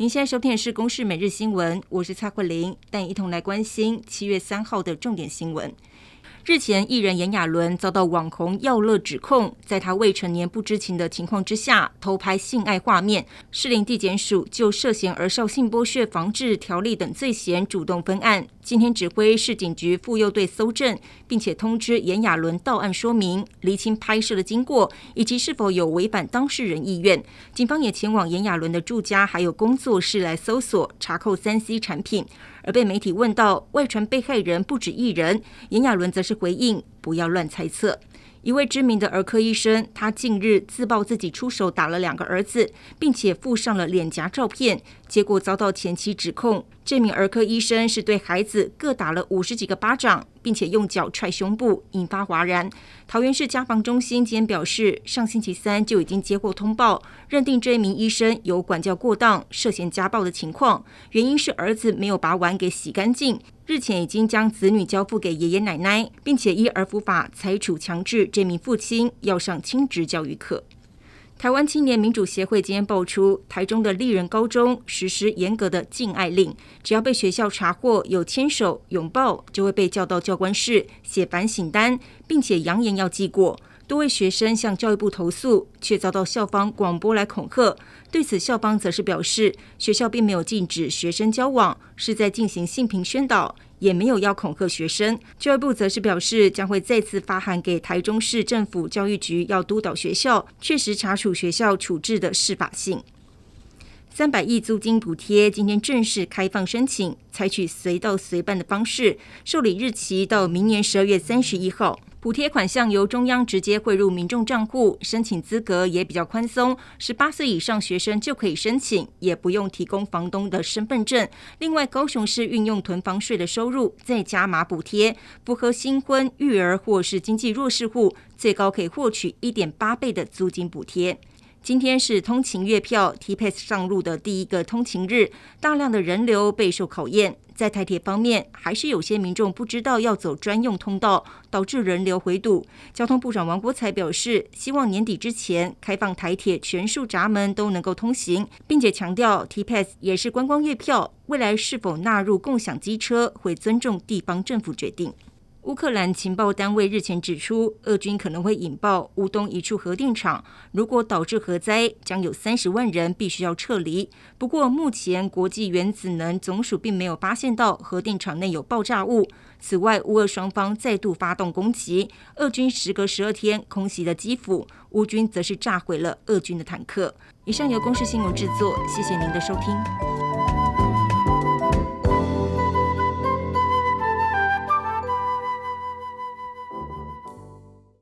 您现在收听的是《公视每日新闻》，我是蔡慧玲，带你一同来关心七月三号的重点新闻。日前，艺人炎亚纶遭到网红耀乐指控，在他未成年不知情的情况之下偷拍性爱画面。士林地检署就涉嫌儿少性剥削防治条例等罪嫌主动分案，今天指挥市警局妇幼队搜证，并且通知炎亚纶到案说明，厘清拍摄的经过以及是否有违反当事人意愿。警方也前往炎亚纶的住家还有工作室来搜索查扣三 C 产品。而被媒体问到外传被害人不止一人，炎亚纶则回应：“不要乱猜测。”一位知名的儿科医生，他近日自曝自己出手打了两个儿子，并且附上了脸颊照片，结果遭到前妻指控。这名儿科医生是对孩子各打了五十几个巴掌，并且用脚踹胸部，引发哗然。桃园市家防中心今天表示，上星期三就已经接获通报，认定这名医生有管教过当、涉嫌家暴的情况，原因是儿子没有把碗给洗干净。日前已经将子女交付给爷爷奶奶，并且依儿福法裁处强制这名父亲要上亲职教育课。台湾青年民主协会今天爆出，台中的立人高中实施严格的禁爱令，只要被学校查获有牵手、拥抱，就会被叫到教官室写反省单，并且扬言要记过。多位学生向教育部投诉，却遭到校方广播来恐吓。对此，校方则是表示，学校并没有禁止学生交往，是在进行性平宣导。也没有要恐吓学生。教育部则是表示，将会再次发函给台中市政府教育局，要督导学校确实查处学校处置的适法性。三百亿租金补贴今天正式开放申请，采取随到随办的方式，受理日期到明年十二月三十一号。补贴款项由中央直接汇入民众账户，申请资格也比较宽松，十八岁以上学生就可以申请，也不用提供房东的身份证。另外，高雄市运用囤房税的收入再加码补贴，符合新婚、育儿或是经济弱势户，最高可以获取一点八倍的租金补贴。今天是通勤月票 T-Pass 上路的第一个通勤日，大量的人流备受考验。在台铁方面，还是有些民众不知道要走专用通道，导致人流回堵。交通部长王国材表示，希望年底之前开放台铁全数闸门都能够通行，并且强调 T-Pass 也是观光月票，未来是否纳入共享机车，会尊重地方政府决定。乌克兰情报单位日前指出，俄军可能会引爆乌东一处核电厂，如果导致核灾，将有三十万人必须要撤离。不过，目前国际原子能总署并没有发现到核电厂内有爆炸物。此外，乌俄双方再度发动攻击，俄军时隔十二天空袭了基辅，乌军则是炸毁了俄军的坦克。以上由公视新闻制作，谢谢您的收听。